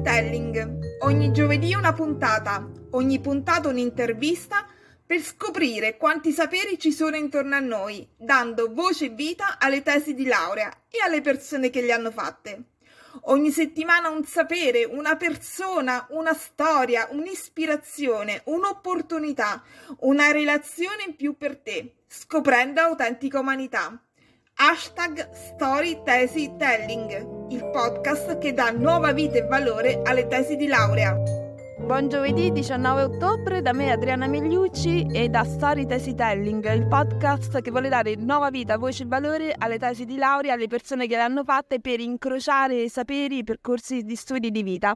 Storytelling. Ogni giovedì una puntata, ogni puntata un'intervista per scoprire quanti saperi ci sono intorno a noi, dando voce e vita alle tesi di laurea e alle persone che le hanno fatte. Ogni settimana un sapere, una persona, una storia, un'ispirazione, un'opportunità, una relazione in più per te, scoprendo autentica umanità. Hashtag Storytelling, il podcast che dà nuova vita e valore alle tesi di laurea. Buon giovedì 19 ottobre da me Adriana Migliucci e da Story Telling, il podcast che vuole dare nuova vita, voce e valore alle tesi di laurea, alle persone che le hanno fatte per incrociare saperi e percorsi di studi di vita.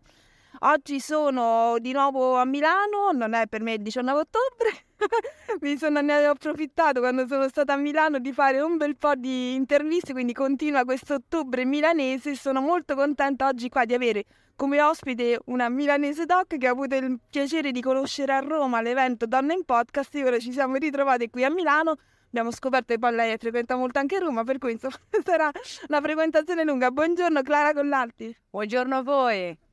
Oggi sono di nuovo a Milano, non è per me il 19 ottobre, mi sono ne ho approfittato quando sono stata a Milano di fare un bel po' di interviste, quindi continua questo ottobre milanese. Sono molto contenta oggi qua di avere come ospite una milanese doc che ha avuto il piacere di conoscere a Roma all'evento Donna in Podcast e ora ci siamo ritrovate qui a Milano. Abbiamo scoperto che poi lei frequenta molto anche Roma, per cui insomma sarà una frequentazione lunga. Buongiorno Clara Collalti. Buongiorno a voi.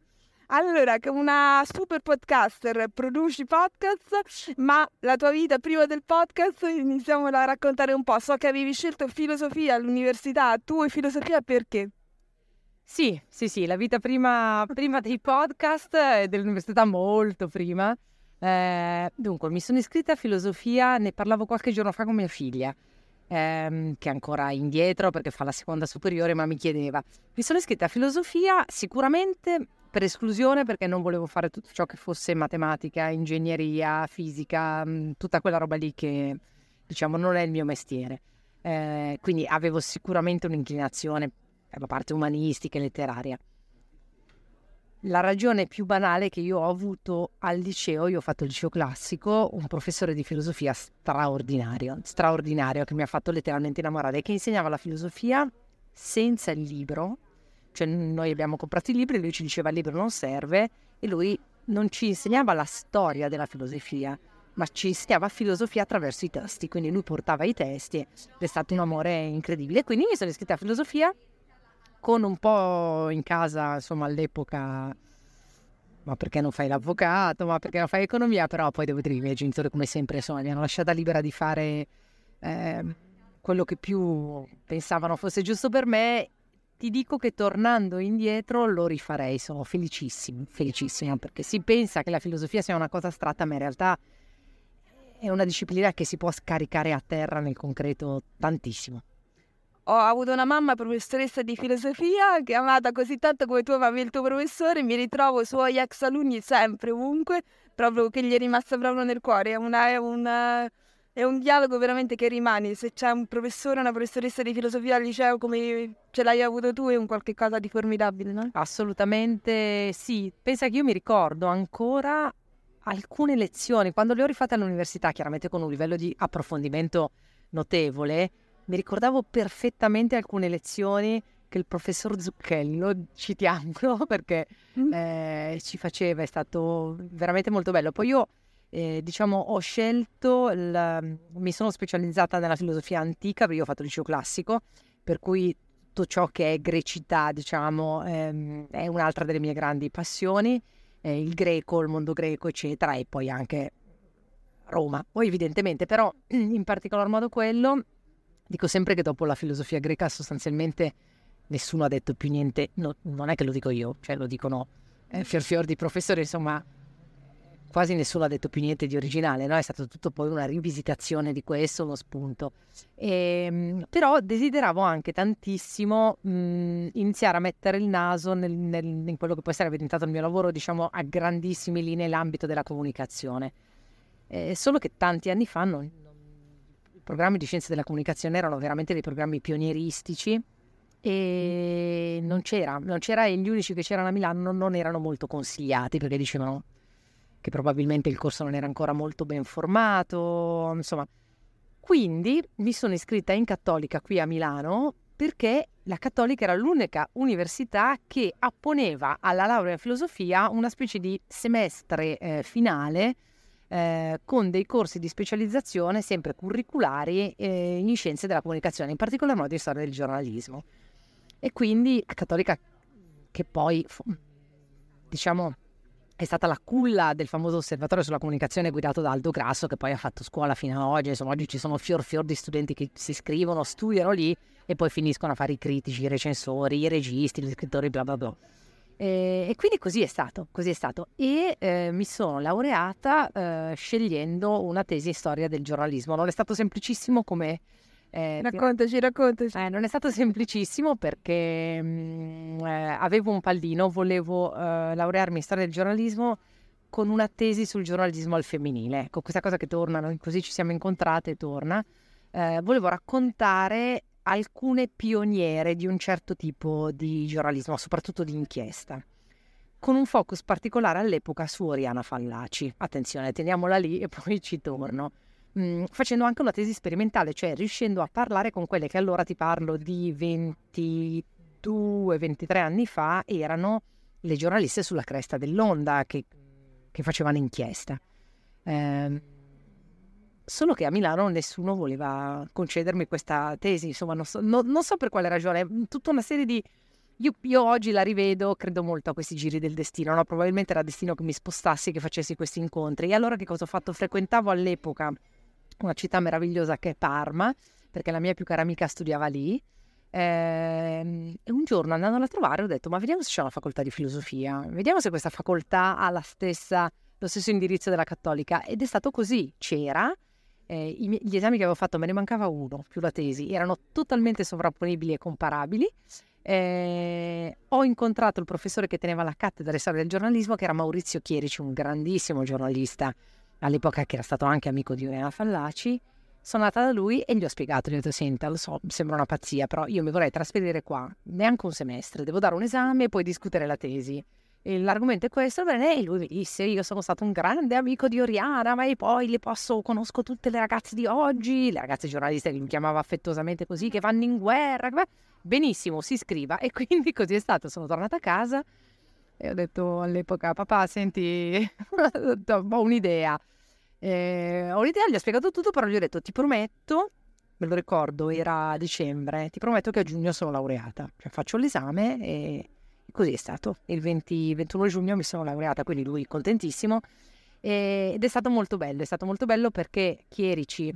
Allora, che una super podcaster, produci podcast, ma la tua vita prima del podcast iniziamo a raccontare un po'. So che avevi scelto filosofia all'università, tu e filosofia perché? Sì, sì, sì, la vita prima, prima dei podcast e dell'università molto prima. Eh, dunque, mi sono iscritta a filosofia, ne parlavo qualche giorno fa con mia figlia, ehm, che è ancora indietro perché fa la seconda superiore, ma mi chiedeva. Mi sono iscritta a filosofia sicuramente per esclusione perché non volevo fare tutto ciò che fosse matematica, ingegneria, fisica, mm, tutta quella roba lì che diciamo non è il mio mestiere. Eh, quindi avevo sicuramente un'inclinazione per la parte umanistica e letteraria. La ragione più banale che io ho avuto al liceo, io ho fatto il liceo classico, un professore di filosofia straordinario, straordinario, che mi ha fatto letteralmente innamorare, che insegnava la filosofia senza il libro, cioè noi abbiamo comprato i libri, lui ci diceva il libro non serve e lui non ci insegnava la storia della filosofia, ma ci insegnava filosofia attraverso i testi, quindi lui portava i testi è stato un amore incredibile. Quindi mi sono iscritta a filosofia con un po' in casa, insomma all'epoca, ma perché non fai l'avvocato, ma perché non fai economia, però poi devo dire i miei genitori come sempre insomma mi hanno lasciata libera di fare eh, quello che più pensavano fosse giusto per me ti dico che tornando indietro lo rifarei, sono felicissima, felicissima, perché si pensa che la filosofia sia una cosa astratta, ma in realtà è una disciplina che si può scaricare a terra nel concreto tantissimo. Ho avuto una mamma professoressa di filosofia che è amata così tanto come tu amavi il tuo professore, mi ritrovo suoi ex alunni sempre, ovunque, proprio che gli è rimasta proprio nel cuore, è una, è una è un dialogo veramente che rimane. Se c'è un professore, una professoressa di filosofia al liceo come ce l'hai avuto tu, è un qualche cosa di formidabile, no? Assolutamente sì. Pensa che io mi ricordo ancora alcune lezioni, quando le ho rifatte all'università, chiaramente con un livello di approfondimento notevole, mi ricordavo perfettamente alcune lezioni che il professor Zucchelli, lo citiamolo perché mm. eh, ci faceva, è stato veramente molto bello. Poi io eh, diciamo, ho scelto, il, mi sono specializzata nella filosofia antica, perché io ho fatto il liceo classico, per cui tutto ciò che è grecità, diciamo, ehm, è un'altra delle mie grandi passioni, eh, il greco, il mondo greco, eccetera, e poi anche Roma. Poi evidentemente, però, in particolar modo quello, dico sempre che dopo la filosofia greca sostanzialmente nessuno ha detto più niente, no, non è che lo dico io, cioè lo dicono eh, fior fior di professori, insomma, quasi nessuno ha detto più niente di originale, no? è stato tutto poi una rivisitazione di questo, uno spunto. E, ehm, però desideravo anche tantissimo mh, iniziare a mettere il naso nel, nel, in quello che poi sarebbe diventato il mio lavoro, diciamo a grandissime linee, l'ambito della comunicazione. Eh, solo che tanti anni fa non, programmi di scienze della comunicazione erano veramente dei programmi pionieristici e non c'era, non c'era e gli unici che c'erano a Milano non erano molto consigliati perché dicevano che probabilmente il corso non era ancora molto ben formato, insomma. Quindi mi sono iscritta in Cattolica qui a Milano perché la Cattolica era l'unica università che apponeva alla laurea in filosofia una specie di semestre eh, finale eh, con dei corsi di specializzazione sempre curriculari eh, in scienze della comunicazione, in particolar modo in storia del giornalismo. E quindi la Cattolica che poi diciamo, è stata la culla del famoso osservatorio sulla comunicazione guidato da Aldo Grasso che poi ha fatto scuola fino ad oggi, insomma oggi ci sono fior fior di studenti che si iscrivono, studiano lì e poi finiscono a fare i critici, i recensori, i registi, gli scrittori, bla bla bla. E, e quindi così è stato, così è stato. E eh, mi sono laureata eh, scegliendo una tesi in storia del giornalismo. Non è stato semplicissimo come eh, raccontaci, raccontaci. Eh, non è stato semplicissimo perché mh, mm, eh, avevo un pallino, volevo eh, laurearmi in storia del giornalismo con una tesi sul giornalismo al femminile. Ecco, questa cosa che torna, così ci siamo incontrate e torna. Eh, volevo raccontare alcune pioniere di un certo tipo di giornalismo, soprattutto di inchiesta con un focus particolare all'epoca su Oriana Fallaci. Attenzione, teniamola lì e poi ci torno mhmm, facendo anche una tesi sperimentale, cioè riuscendo a parlare con quelle che allora ti parlo di 22-23 anni fa erano le giornaliste sulla cresta dell'onda che, che facevano inchiesta. Eh, solo che a Milano nessuno voleva concedermi questa tesi, insomma non so, no, non so per quale ragione, tutta una serie di... Io, io, oggi la rivedo, credo molto a questi giri del destino, no? probabilmente era destino che mi spostassi, che facessi questi incontri. E allora che cosa ho fatto? Frequentavo all'epoca una città meravigliosa che è Parma, perché la mia più cara amica studiava lì. Ehm, e un giorno andando a trovare ho detto ma vediamo se c'è una facoltà di filosofia, vediamo se questa facoltà ha stessa, lo stesso indirizzo della cattolica ed è stato così, c'era, eh, gli esami che avevo fatto me ne mancava uno più la tesi, erano totalmente sovrapponibili e comparabili. Eh, ho incontrato il professore che teneva la cattedra di storia del giornalismo che era Maurizio Chierici, un grandissimo giornalista all'epoca che era stato anche amico di Oriana Fallaci, sono andata da lui e gli ho spiegato, gli ho detto senta, lo so, sembra una pazzia, però io mi vorrei trasferire qua, neanche un semestre, devo dare un esame e poi discutere la tesi. L'argomento è questo, bene, e lui mi disse, io sono stato un grande amico di Oriana, ma poi le posso, conosco tutte le ragazze di oggi, le ragazze giornaliste che mi chiamava affettuosamente così, che vanno in guerra, benissimo, si iscriva. E quindi così è stato, sono tornata a casa e ho detto all'epoca, papà, senti, ho un'idea eh, ho l'idea, gli ho spiegato tutto, però gli ho detto ti prometto, me lo ricordo, era dicembre, ti prometto che a giugno sono laureata. Cioè faccio l'esame e così è stato. Il 20, 21 giugno mi sono laureata, quindi lui contentissimo. E, ed è stato molto bello, è stato molto bello perché Chierici,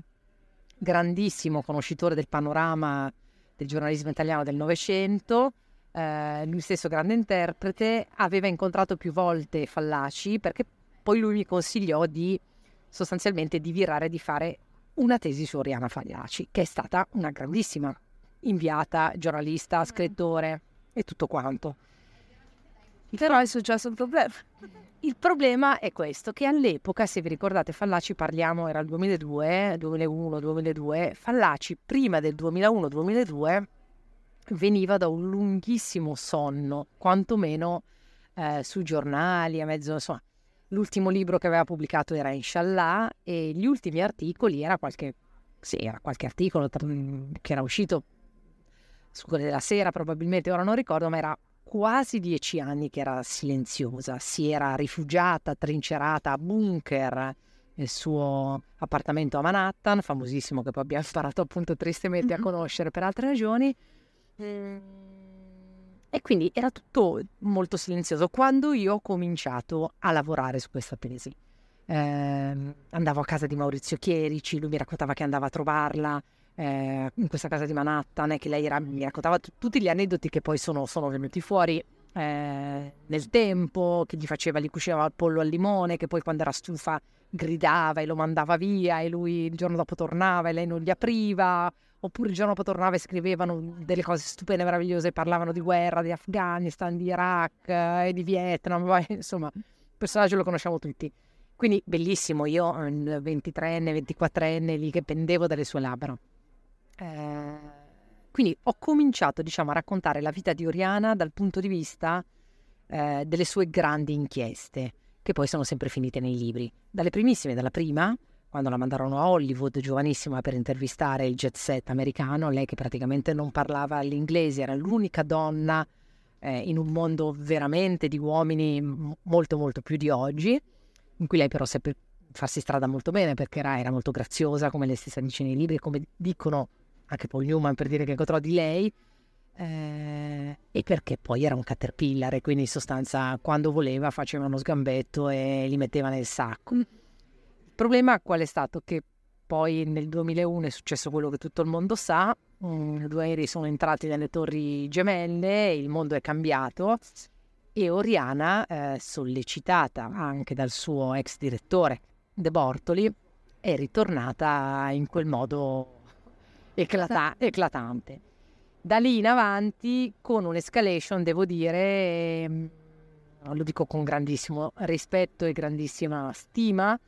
grandissimo conoscitore del panorama del giornalismo italiano del Novecento, eh, lui stesso grande interprete, aveva incontrato più volte Fallaci perché poi lui mi consigliò di sostanzialmente di virare di fare una tesi su Oriana Fagliaci, che è stata una grandissima inviata, giornalista, scrittore e tutto quanto. Però è successo un problema. Il problema è questo, che all'epoca, se vi ricordate, Fallaci parliamo, era il 2002, 2001, 2002, Fallaci prima del 2001-2002 veniva da un lunghissimo sonno, quantomeno eh, sui giornali, a mezzo, insomma, L'ultimo libro che aveva pubblicato era Inshallah e gli ultimi articoli era qualche, sì, era qualche articolo che era uscito su quelle della sera probabilmente, ora non ricordo, ma era quasi dieci anni che era silenziosa, si era rifugiata, trincerata a bunker nel suo appartamento a Manhattan, famosissimo che poi abbiamo imparato appunto tristemente a conoscere per altre ragioni. Mm e quindi era tutto molto silenzioso quando io ho cominciato a lavorare su questa tesi. Eh, andavo a casa di Maurizio Chierici, lui mi raccontava che andava a trovarla eh, in questa casa di Manhattan e che lei era, mi raccontava t- tutti gli aneddoti che poi sono, sono venuti fuori eh, nel tempo, che gli faceva, gli cucinava il pollo al limone, che poi quando era stufa gridava e lo mandava via e lui il giorno dopo tornava e lei non gli apriva oppure il giorno dopo tornava e scrivevano delle cose stupende, meravigliose, parlavano di guerra, di Afghanistan, di Iraq eh, e di Vietnam, insomma, il personaggio lo conosciamo tutti. Quindi bellissimo, io 23enne, 24enne lì che pendevo dalle sue labbra. Eh, quindi ho cominciato, diciamo, a raccontare la vita di Oriana dal punto di vista eh, delle sue grandi inchieste, che poi sono sempre finite nei libri. Dalle primissime, dalla prima, quando la mandarono a Hollywood giovanissima per intervistare il jet set americano, lei che praticamente non parlava l'inglese, era l'unica donna eh, in un mondo veramente di uomini molto molto più di oggi, in cui lei però seppe farsi strada molto bene perché era, era molto graziosa, come lei stessa dice nei libri, come dicono anche Paul Newman per dire che incontrò di lei, eh, e perché poi era un caterpillar e quindi in sostanza quando voleva faceva uno sgambetto e li metteva nel sacco. Il problema qual è stato? Che poi nel 2001 è successo quello che tutto il mondo sa, mm, due aerei sono entrati nelle torri gemelle, il mondo è cambiato e Oriana, eh, sollecitata anche dal suo ex direttore De Bortoli, è ritornata in quel modo eclata- eclatante da lì in avanti con un'escalation, devo dire, ehm, lo dico con grandissimo rispetto e grandissima stima,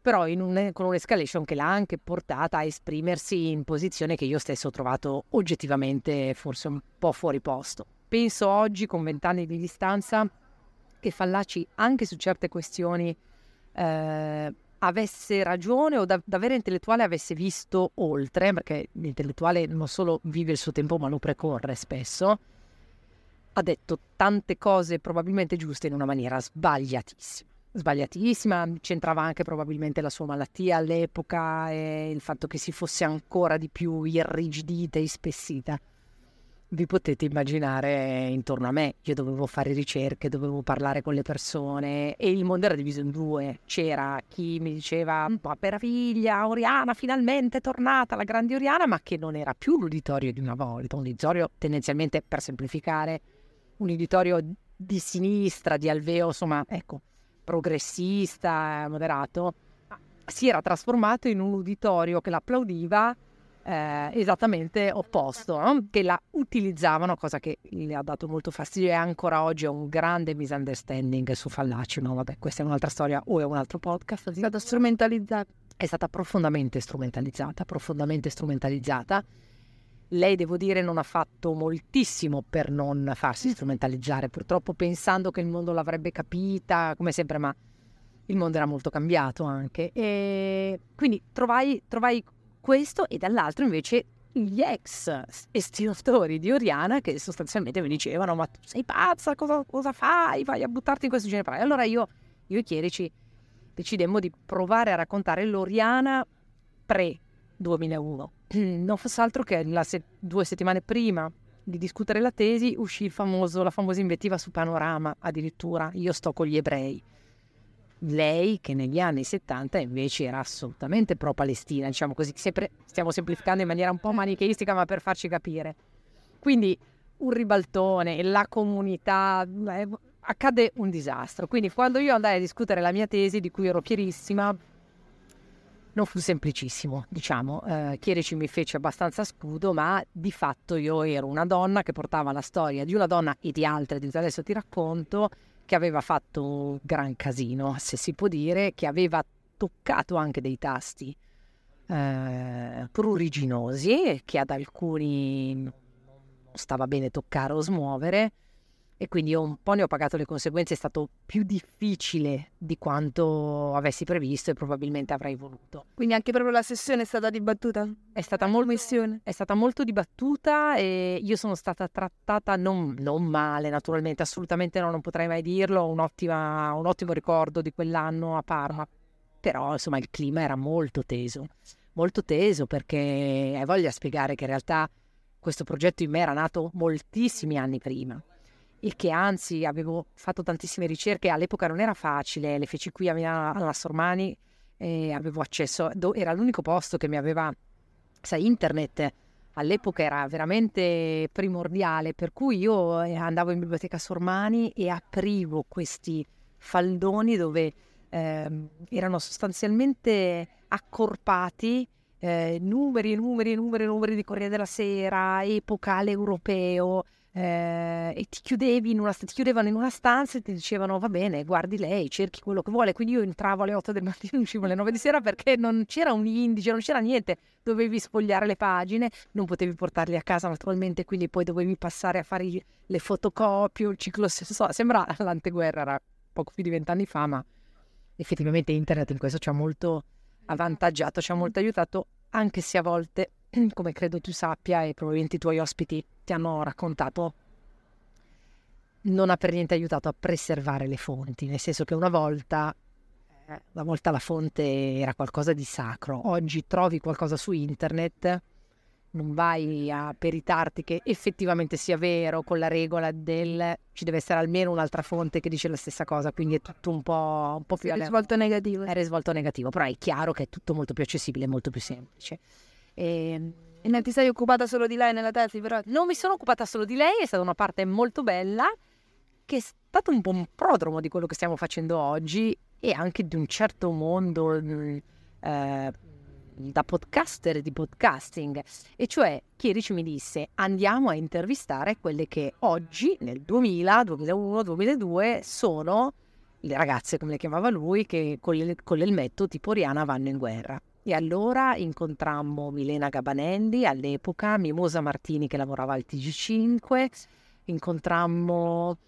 però un, con un'escalation che l'ha anche portata a esprimersi in posizione che io stesso ho trovato oggettivamente forse un po' fuori posto. Penso oggi, con vent'anni di distanza, che Fallaci anche su certe questioni eh, avesse ragione o da, davvero intellettuale avesse visto oltre, perché l'intellettuale non solo vive il suo tempo ma lo precorre spesso, ha detto tante cose probabilmente giuste in una maniera sbagliatissima. Sbagliatissima, c'entrava anche probabilmente la sua malattia all'epoca e il fatto che si fosse ancora di più irrigidita e ispessita vi potete immaginare intorno a me. Io dovevo fare ricerche, dovevo parlare con le persone e il mondo era diviso in due. C'era chi mi diceva, ma per figlia, Oriana finalmente è tornata, la grande Oriana, ma che non era più l'uditorio di una volta, un uditorio tendenzialmente, per semplificare, un uditorio di sinistra, di alveo, insomma, ecco, progressista, moderato. Si era trasformato in un uditorio che l'applaudiva eh, esattamente opposto, no? che la utilizzavano, cosa che le ha dato molto fastidio e ancora oggi è un grande misunderstanding su Fallaci, ma vabbè questa è un'altra storia o è un altro podcast. È stata strumentalizzata. È stata profondamente strumentalizzata, profondamente strumentalizzata. Lei, devo dire, non ha fatto moltissimo per non farsi strumentalizzare, purtroppo pensando che il mondo l'avrebbe capita, come sempre, ma il mondo era molto cambiato anche. E quindi trovai, trovai questo e dall'altro invece gli ex estimatori di Oriana che sostanzialmente mi dicevano ma tu sei pazza, cosa, cosa fai? Vai a buttarti in questo genere. Allora io, io e Chierici decidemmo di provare a raccontare l'Oriana pre-2001. Non fosse altro che se- due settimane prima di discutere la tesi uscì famoso, la famosa invettiva su Panorama addirittura, io sto con gli ebrei lei che negli anni 70 invece era assolutamente pro-Palestina, diciamo così, sempre, stiamo semplificando in maniera un po' manicheistica ma per farci capire. Quindi un ribaltone, la comunità, eh, accade un disastro. Quindi quando io andai a discutere la mia tesi, di cui ero fierissima, non fu semplicissimo, diciamo. Eh, Chierici mi fece abbastanza scudo, ma di fatto io ero una donna che portava la storia di una donna e di altre, adesso ti racconto, che aveva fatto un gran casino, se si può dire, che aveva toccato anche dei tasti eh, pruriginosi che ad alcuni stava bene toccare o smuovere e quindi io un po' ne ho pagato le conseguenze, è stato più difficile di quanto avessi previsto e probabilmente avrei voluto. Quindi anche proprio la sessione è stata dibattuta? È stata molto, è stata molto dibattuta e io sono stata trattata non, non male, naturalmente, assolutamente no, non potrei mai dirlo, un, ottima, un ottimo ricordo di quell'anno a Parma, però insomma il clima era molto teso, molto teso perché hai voglia di spiegare che in realtà questo progetto in me era nato moltissimi anni prima e che anzi avevo fatto tantissime ricerche, all'epoca non era facile, le feci qui a Milano alla Sormani e avevo accesso, era l'unico posto che mi aveva, sai, internet. All'epoca era veramente primordiale, per cui io eh, andavo in biblioteca Sormani e aprivo questi faldoni dove eh, erano sostanzialmente accorpati eh, numeri e numeri e numeri numeri di Corriere della Sera, epocale europeo, eh, e ti, chiudevi in una, ti chiudevano in una stanza e ti dicevano va bene, guardi lei, cerchi quello che vuole. Quindi io entravo alle 8 del mattino uscivo alle 9 di sera perché non c'era un indice, non c'era niente. Dovevi sfogliare le pagine, non potevi portarli a casa naturalmente, quindi poi dovevi passare a fare le fotocopie, il ciclo, so, sembra l'anteguerra, era poco più di vent'anni fa, ma effettivamente internet in questo ci ha molto avvantaggiato, ci ha molto aiutato, anche se a volte come credo tu sappia e probabilmente i tuoi ospiti ti hanno raccontato, non ha per niente aiutato a preservare le fonti, nel senso che una volta, eh, una volta la fonte era qualcosa di sacro, oggi trovi qualcosa su internet non vai a peritarti che effettivamente sia vero con la regola del ci deve essere almeno un'altra fonte che dice la stessa cosa, quindi è tutto un po', un po più... È risvolto negativo. È risvolto negativo, però è chiaro che è tutto molto più accessibile molto più semplice. E... e non ti sei occupata solo di lei nella tesi, però? Non mi sono occupata solo di lei, è stata una parte molto bella, che è stato un po' un prodromo di quello che stiamo facendo oggi e anche di un certo mondo... Eh, da podcaster di podcasting, e cioè Chierici mi disse andiamo a intervistare quelle che oggi, nel 2000, 2001, 2002, sono le ragazze, come le chiamava lui, che con, con l'elmetto tipo Rihanna vanno in guerra. E allora incontrammo Milena Gabanelli all'epoca, Mimosa Martini che lavorava al TG5, incontrammo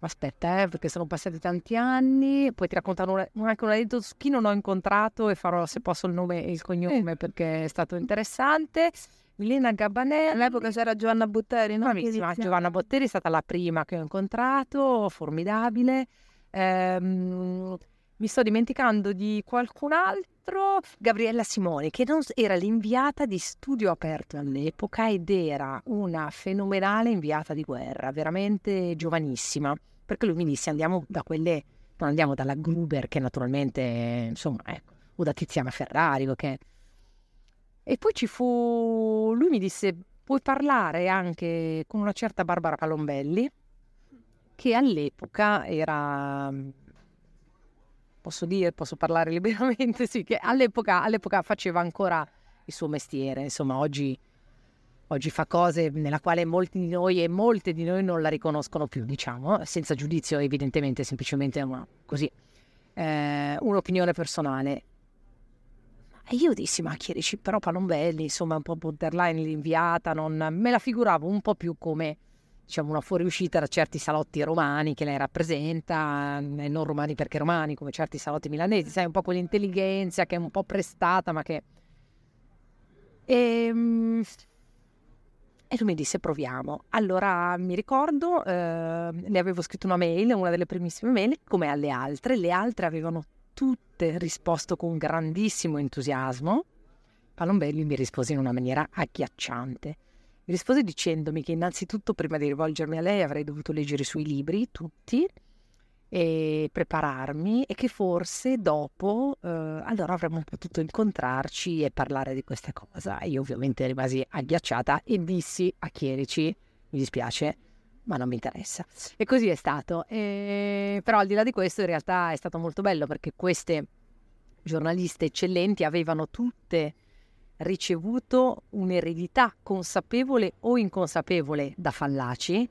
Aspetta, eh, perché sono passati tanti anni. Poi ti raccontano anche un aneddoto su chi non ho incontrato e farò se posso il nome e il cognome eh. perché è stato interessante. Milena Gabbanelli. All'epoca c'era Giovanna Botteri, no? Bravissima, Giovanna Botteri è stata la prima che ho incontrato, formidabile. Ehm, mi sto dimenticando di qualcun altro, Gabriella Simoni, che era l'inviata di studio aperto all'epoca ed era una fenomenale inviata di guerra, veramente giovanissima perché lui mi disse andiamo da quelle, non andiamo dalla Gruber che naturalmente, insomma, ecco, o da Tiziana Ferrari, ok? E poi ci fu, lui mi disse puoi parlare anche con una certa Barbara Palombelli, che all'epoca era, posso dire, posso parlare liberamente, sì, che all'epoca, all'epoca faceva ancora il suo mestiere, insomma oggi oggi fa cose nella quale molti di noi e molte di noi non la riconoscono più, diciamo, senza giudizio evidentemente, semplicemente una, così, eh, un'opinione personale. E io dissi, ma Chierici, però Palombelli, insomma, un po' borderline l'inviata, non, me la figuravo un po' più come, diciamo, una fuoriuscita da certi salotti romani che lei rappresenta, e non romani perché romani, come certi salotti milanesi, sai, un po' quell'intelligenza che è un po' prestata, ma che... E, ehm, e lui mi disse proviamo. Allora mi ricordo, eh, le avevo scritto una mail, una delle primissime mail, come alle altre. Le altre avevano tutte risposto con grandissimo entusiasmo. Palombelli mi rispose in una maniera agghiacciante. Mi rispose dicendomi che innanzitutto prima di rivolgermi a lei avrei dovuto leggere i suoi libri, tutti, e prepararmi e che forse dopo eh, allora avremmo potuto incontrarci e parlare di questa cosa. Io ovviamente rimasi agghiacciata e dissi a Chierici, mi dispiace, ma non mi interessa. E così è stato. E, però al di là di questo in realtà è stato molto bello perché queste giornaliste eccellenti avevano tutte ricevuto un'eredità consapevole o inconsapevole da Fallaci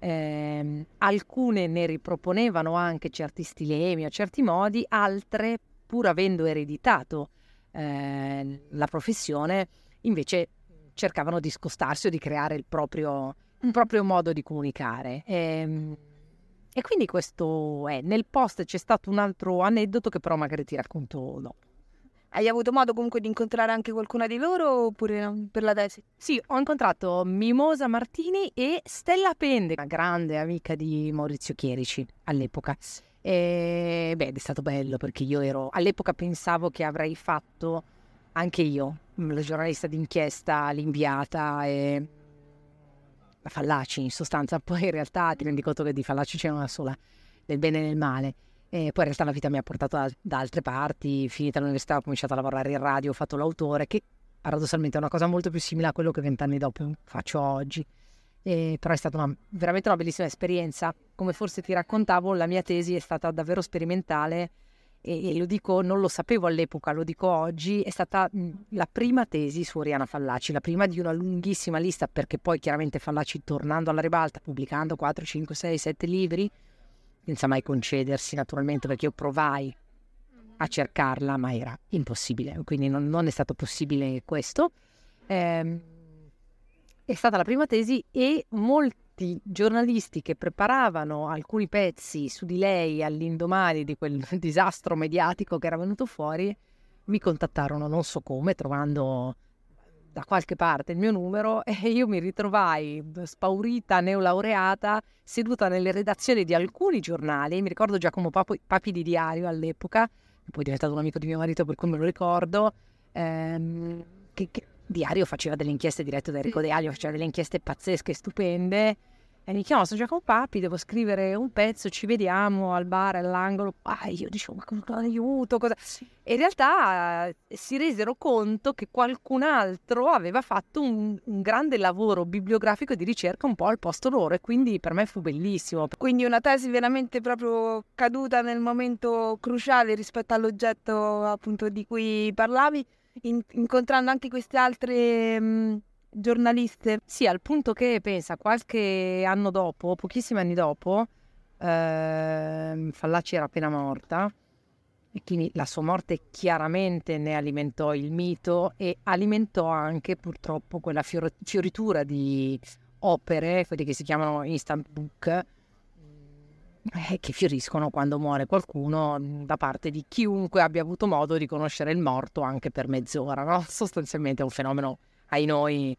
eh, alcune ne riproponevano anche certi stilemi o certi modi, altre, pur avendo ereditato eh, la professione, invece cercavano di scostarsi o di creare il proprio, il proprio modo di comunicare. E, ehm, e quindi questo è. Nel post c'è stato un altro aneddoto che però magari ti racconto dopo. Hai avuto modo comunque di incontrare anche qualcuna di loro oppure per la tesi? Sì, ho incontrato Mimosa Martini e Stella Pende, una grande amica di Maurizio Chierici all'epoca. E beh, è stato bello perché io ero all'epoca pensavo che avrei fatto anche io, la giornalista d'inchiesta, l'inviata e la Fallaci in sostanza. Poi in realtà ti rendi conto che di Fallaci c'è una sola, del bene e del male. E poi in realtà la vita mi ha portato da, da altre parti, finita l'università ho cominciato a lavorare in radio, ho fatto l'autore, che paradossalmente è una cosa molto più simile a quello che vent'anni dopo faccio oggi. E, però è stata una, veramente una bellissima esperienza. Come forse ti raccontavo, la mia tesi è stata davvero sperimentale e, e lo dico, non lo sapevo all'epoca, lo dico oggi, è stata la prima tesi su Oriana Fallaci, la prima di una lunghissima lista, perché poi chiaramente Fallaci tornando alla ribalta, pubblicando 4, 5, 6, 7 libri, senza mai concedersi naturalmente perché io provai a cercarla ma era impossibile, quindi non, non è stato possibile questo. Eh, è stata la prima tesi e molti giornalisti che preparavano alcuni pezzi su di lei all'indomani di quel disastro mediatico che era venuto fuori mi contattarono non so come, trovando da qualche parte il mio numero e io mi ritrovai spaurita neolaureata seduta nelle redazioni di alcuni giornali, mi ricordo Giacomo Papi, Papi di Diario all'epoca, poi è diventato un amico di mio marito per cui me lo ricordo, ehm, che, che Diario faceva delle inchieste dirette da Enrico Diario, faceva delle inchieste pazzesche, stupende. E mi chiamò, sono Giacomo Papi, devo scrivere un pezzo, ci vediamo al bar, all'angolo. Ah, io dicevo, ma cosa aiuto? Cosa... E in realtà eh, si resero conto che qualcun altro aveva fatto un, un, grande lavoro bibliografico di ricerca un po' al posto loro e quindi per me fu bellissimo. Quindi una tesi veramente proprio caduta nel momento cruciale rispetto all'oggetto appunto di cui parlavi in, incontrando anche queste altre mh, giornaliste. Sì, al punto che pensa qualche anno dopo, pochissimi anni dopo, eh, Fallaci era appena morta e quindi la sua morte chiaramente ne alimentò il mito e alimentò anche purtroppo quella fior- fioritura di opere, quelle che si chiamano instant book, eh, che fioriscono quando muore qualcuno da parte di chiunque abbia avuto modo di conoscere il morto anche per mezz'ora, no? Sostanzialmente è un fenomeno ai noi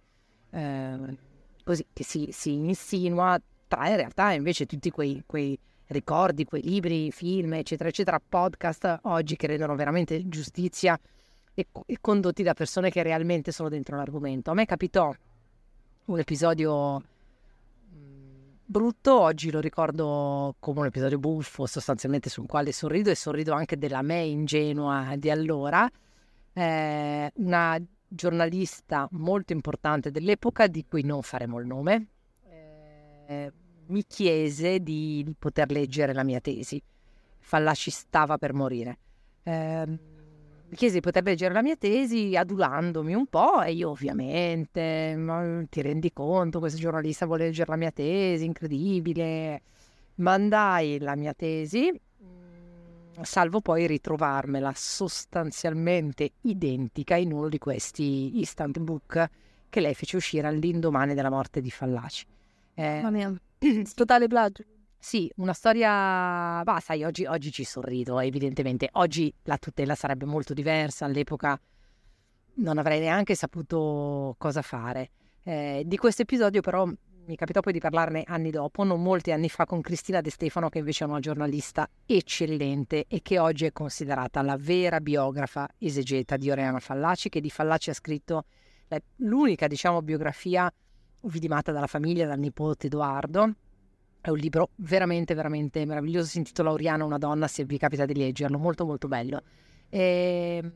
eh, così che si, si, insinua tra in realtà invece tutti quei, quei ricordi, quei libri, film, eccetera, eccetera, podcast oggi che rendono veramente giustizia e, e condotti da persone che realmente sono dentro l'argomento. A me capitò un episodio brutto, oggi lo ricordo come un episodio buffo, sostanzialmente sul quale sorrido e sorrido anche della me ingenua di allora. Eh, una giornalista molto importante dell'epoca, di cui non faremo il nome, eh, mi chiese di poter leggere la mia tesi. Fallaci stava per morire. Eh, mi chiese di poter leggere la mia tesi adulandomi un po' e io ovviamente, ma ti rendi conto, questo giornalista vuole leggere la mia tesi, incredibile. Mandai la mia tesi, salvo poi ritrovarmela sostanzialmente identica in uno di questi instant book che lei fece uscire all'indomani della morte di Fallaci. Eh, totale plagio. Sì, una storia, bah, sai, oggi, oggi ci sorrido, evidentemente. Oggi la tutela sarebbe molto diversa, all'epoca non avrei neanche saputo cosa fare. Eh, di questo episodio però mi capitò poi di parlarne anni dopo, non molti anni fa, con Cristina De Stefano, che invece è una giornalista eccellente e che oggi è considerata la vera biografa esegeta di Oriana Fallaci, che di Fallaci ha scritto l'unica, diciamo, biografia vidimata dalla famiglia, dal nipote Edoardo è un libro veramente, veramente meraviglioso. Si intitola Oriana, una donna, se vi capita di leggerlo, molto, molto bello. E, ehm,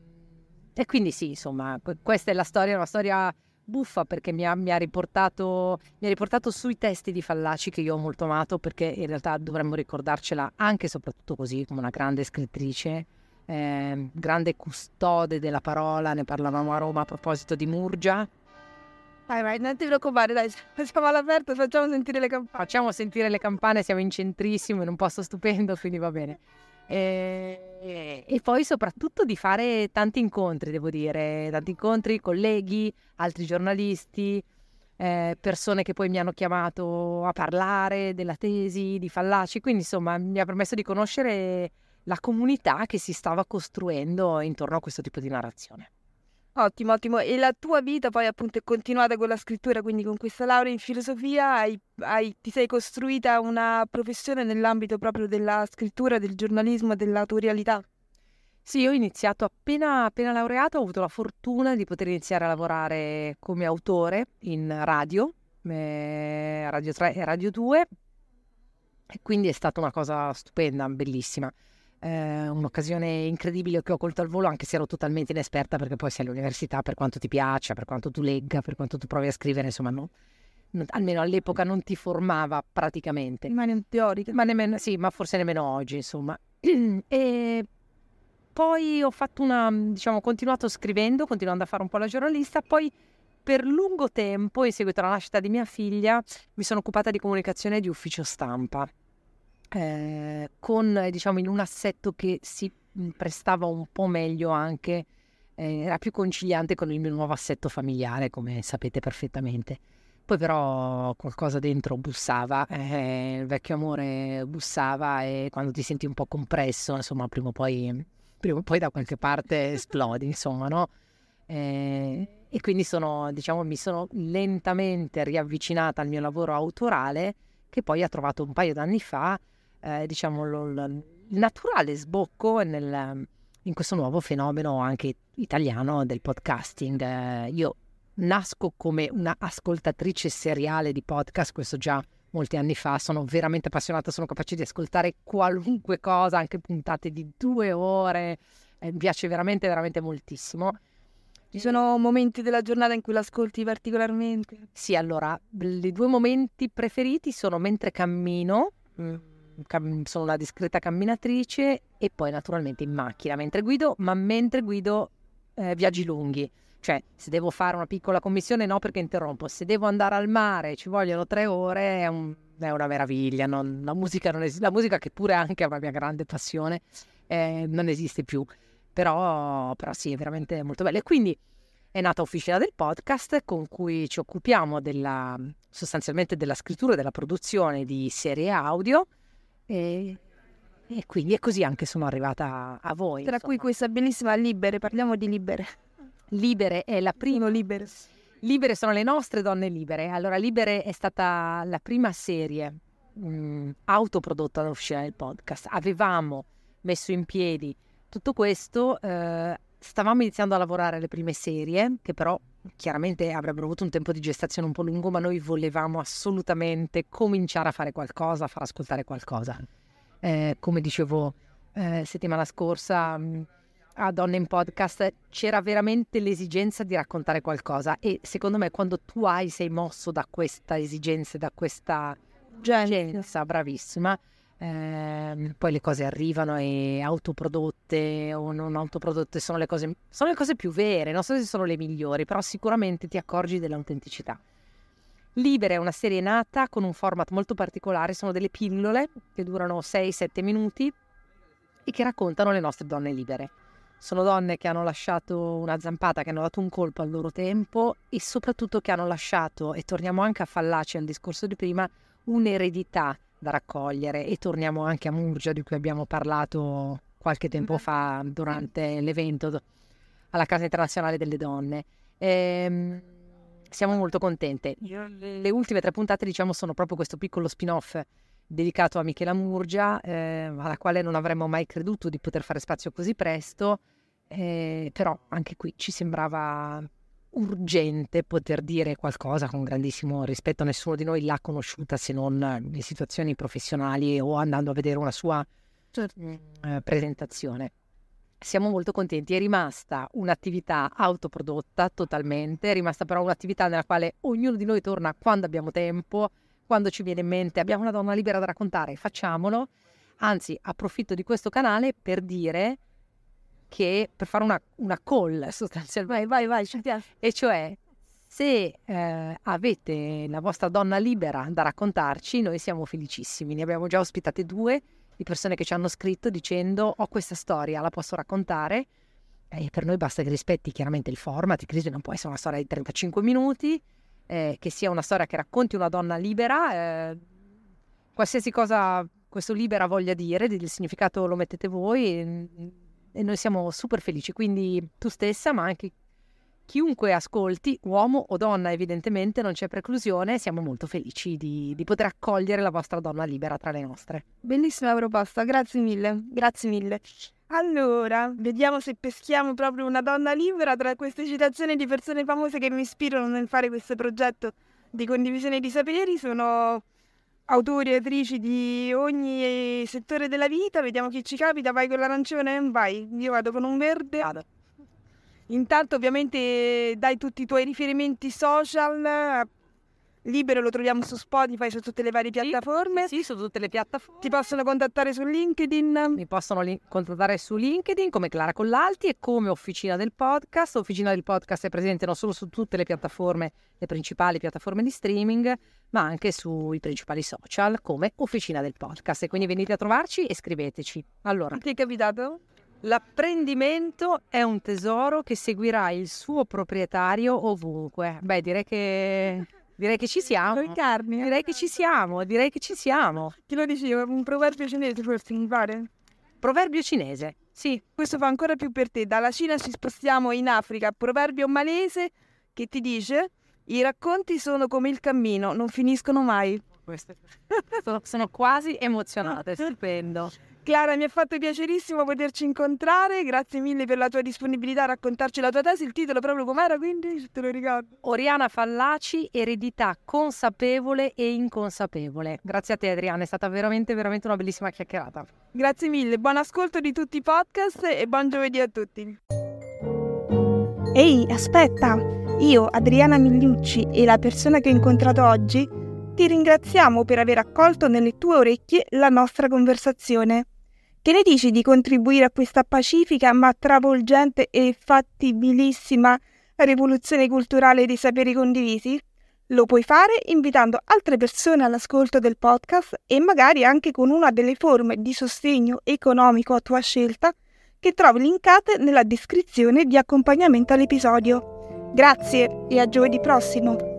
e quindi sì, insomma, questa è la storia, una storia buffa perché mi ha, mi, ha riportato, mi ha, riportato, sui testi di Fallaci che io ho molto amato perché in realtà dovremmo ricordarcela anche e soprattutto così come una grande scrittrice, eh, grande custode della parola, ne parlavamo a Roma a proposito di Murgia, Vai, vai, non ti preoccupare, dai, siamo all'aperto, facciamo sentire le campane. Facciamo sentire le campane, siamo in centrissimo, in un posto stupendo, quindi va bene. E, e, poi soprattutto di fare tanti incontri, devo dire, tanti incontri, colleghi, altri giornalisti, eh, persone che poi mi hanno chiamato a parlare della tesi di Fallaci, quindi insomma mi ha permesso di conoscere la comunità che si stava costruendo intorno a questo tipo di narrazione. Ottimo, ottimo. E la tua vita poi appunto è continuata con la scrittura, quindi con questa laurea in filosofia hai, hai, ti sei costruita una professione nell'ambito proprio della scrittura, del giornalismo e dell'autorialità? Sì, io ho iniziato appena, appena laureato, ho avuto la fortuna di poter iniziare a lavorare come autore in radio, eh, Radio 3 e Radio 2, e quindi è stata una cosa stupenda, bellissima eh, un'occasione incredibile che ho colto al volo, anche se ero totalmente inesperta, perché poi sei all'università, per quanto ti piaccia, per quanto tu legga, per quanto tu provi a scrivere, insomma, no, non, almeno all'epoca non ti formava praticamente. Ma non teorica. Ma nemmeno, sì, ma forse nemmeno oggi, insomma. e poi ho fatto una, diciamo, ho continuato scrivendo, continuando a fare un po' la giornalista, poi per lungo tempo, in seguito alla nascita di mia figlia, mi sono occupata di comunicazione di ufficio stampa eh, con diciamo in un assetto che si prestava un po' meglio anche, eh, era più conciliante con il mio nuovo assetto familiare, come sapete perfettamente. Poi però qualcosa dentro bussava, eh, il vecchio amore bussava e quando ti senti un po' compresso, insomma, prima o poi, prima o poi da qualche parte esplodi, insomma, no? Eh, e quindi sono, diciamo, mi sono lentamente riavvicinata al mio lavoro autorale che poi ha trovato un paio d'anni fa eh, diciamo, lo, il naturale sbocco nel, in questo nuovo fenomeno anche italiano del podcasting. Eh, io nasco come una ascoltatrice seriale di podcast, questo già molti anni fa, sono veramente appassionata, sono capace di ascoltare qualunque cosa, anche puntate di due ore, eh, mi piace veramente, veramente moltissimo. Ci sono momenti della giornata in cui l'ascolti particolarmente? Sì, allora, i due momenti preferiti sono mentre cammino, mm, sono una discreta camminatrice e poi naturalmente in macchina mentre guido, ma mentre guido eh, viaggi lunghi. Cioè, se devo fare una piccola commissione, no perché interrompo. Se devo andare al mare, ci vogliono tre ore, è, un, è una meraviglia. Non, la, musica non esiste, la musica, che pure anche è una mia grande passione, eh, non esiste più. Però, però sì, è veramente molto bello. E quindi è nata Officina del Podcast, con cui ci occupiamo della, sostanzialmente della scrittura e della produzione di serie audio. E, e quindi è così anche sono arrivata a voi. Tra insomma. cui questa bellissima Libere, parliamo di Libere. Libere è la prima. Libere. Libere sono le nostre donne libere. Allora, Libere è stata la prima serie mh, mm, autoprodotta dall'uscita del podcast. Avevamo messo in piedi tutto questo, eh, stavamo iniziando a lavorare alle prime serie, che però chiaramente avrebbero avuto un tempo di gestazione un po' lungo, ma noi volevamo assolutamente cominciare a fare qualcosa, a far ascoltare qualcosa. Eh, come dicevo eh, settimana scorsa, mm, a Donne in Podcast c'era veramente l'esigenza di raccontare qualcosa e secondo me quando tu hai, sei mosso da questa esigenza, da questa urgenza, bravissima, eh, poi le cose arrivano e autoprodotte o non autoprodotte sono le cose, sono le cose più vere, non so se sono le migliori, però sicuramente ti accorgi dell'autenticità. Libera è una serie nata con un format molto particolare, sono delle pillole che durano 6-7 minuti e che raccontano le nostre donne libere. Sono donne che hanno lasciato una zampata, che hanno dato un colpo al loro tempo e soprattutto che hanno lasciato, e torniamo anche a Fallaci al discorso di prima, un'eredità da raccogliere e torniamo anche a Murgia di cui abbiamo parlato qualche tempo fa durante l'evento alla Casa Internazionale delle Donne. Ehm, siamo molto contente. Le ultime tre puntate, diciamo, sono proprio questo piccolo spin-off dedicato a Michela Murgia, eh, alla quale non avremmo mai creduto di poter fare spazio così presto, eh, però anche qui ci sembrava urgente poter dire qualcosa con grandissimo rispetto. Nessuno di noi l'ha conosciuta se non in situazioni professionali o andando a vedere una sua certo. eh, presentazione. Siamo molto contenti, è rimasta un'attività autoprodotta totalmente, è rimasta però un'attività nella quale ognuno di noi torna quando abbiamo tempo, quando ci viene in mente abbiamo una donna libera da raccontare, facciamolo. Anzi, approfitto di questo canale per dire che per fare una, una call sostanzialmente. Vai, vai, vai, e cioè se eh, avete la vostra donna libera da raccontarci, noi siamo felicissimi. Ne abbiamo già ospitate due di persone che ci hanno scritto dicendo ho questa storia, la posso raccontare. E per noi basta che rispetti chiaramente il format, crisi non può essere una storia di 35 minuti, eh, che sia una storia che racconti una donna libera, eh, qualsiasi cosa questo libera voglia dire, il significato lo mettete voi e, noi siamo super felici, quindi tu stessa ma anche chiunque ascolti, uomo o donna evidentemente, non c'è preclusione, siamo molto felici di, di, poter accogliere la vostra donna libera tra le nostre. Bellissima proposta, grazie mille, grazie mille. Allora, vediamo se peschiamo proprio una donna libera tra queste citazioni di persone famose che mi ispirano nel fare questo progetto di condivisione di saperi. Sono autori e autrici di ogni settore della vita. Vediamo chi ci capita. Vai con l'arancione? Vai. Io vado con un verde. Vado. Intanto ovviamente dai tutti i tuoi riferimenti social, Libero lo troviamo su Spotify, su tutte le varie piattaforme. Sì, sì, su tutte le piattaforme. Ti possono contattare su LinkedIn. Mi possono li- contattare su LinkedIn come Clara Collalti e come Officina del Podcast. Officina del Podcast è presente non solo su tutte le piattaforme, le principali piattaforme di streaming, ma anche sui principali social come Officina del Podcast. E quindi venite a trovarci e scriveteci. Allora. Ti è capitato? L'apprendimento è un tesoro che seguirà il suo proprietario ovunque. Beh, direi che Direi che ci siamo. Con carni. Direi che ci siamo, direi che ci siamo. Chi lo diceva? Un proverbio cinese forse, mi pare? Proverbio cinese, sì. Questo fa ancora più per te. Dalla Cina ci spostiamo in Africa. Proverbio malese che ti dice i racconti sono come il cammino, non finiscono mai. Queste sono, sono quasi emozionate, stupendo. Clara, mi ha fatto piacerissimo poterci incontrare, grazie mille per la tua disponibilità a raccontarci la tua tesi, il titolo proprio com'era quindi, te lo ricordo. Oriana Fallaci, eredità consapevole e inconsapevole. Grazie a te Adriana, è stata veramente veramente una bellissima chiacchierata. Grazie mille, buon ascolto di tutti i podcast e buon giovedì a tutti. Ehi, aspetta, io, Adriana Migliucci e la persona che ho incontrato oggi ti ringraziamo per aver accolto nelle tue orecchie la nostra conversazione. Che ne dici di contribuire a questa pacifica ma travolgente e fattibilissima rivoluzione culturale dei saperi condivisi? Lo puoi fare invitando altre persone all'ascolto del podcast e magari anche con una delle forme di sostegno economico a tua scelta che trovi linkate nella descrizione di accompagnamento all'episodio. Grazie e a giovedì prossimo!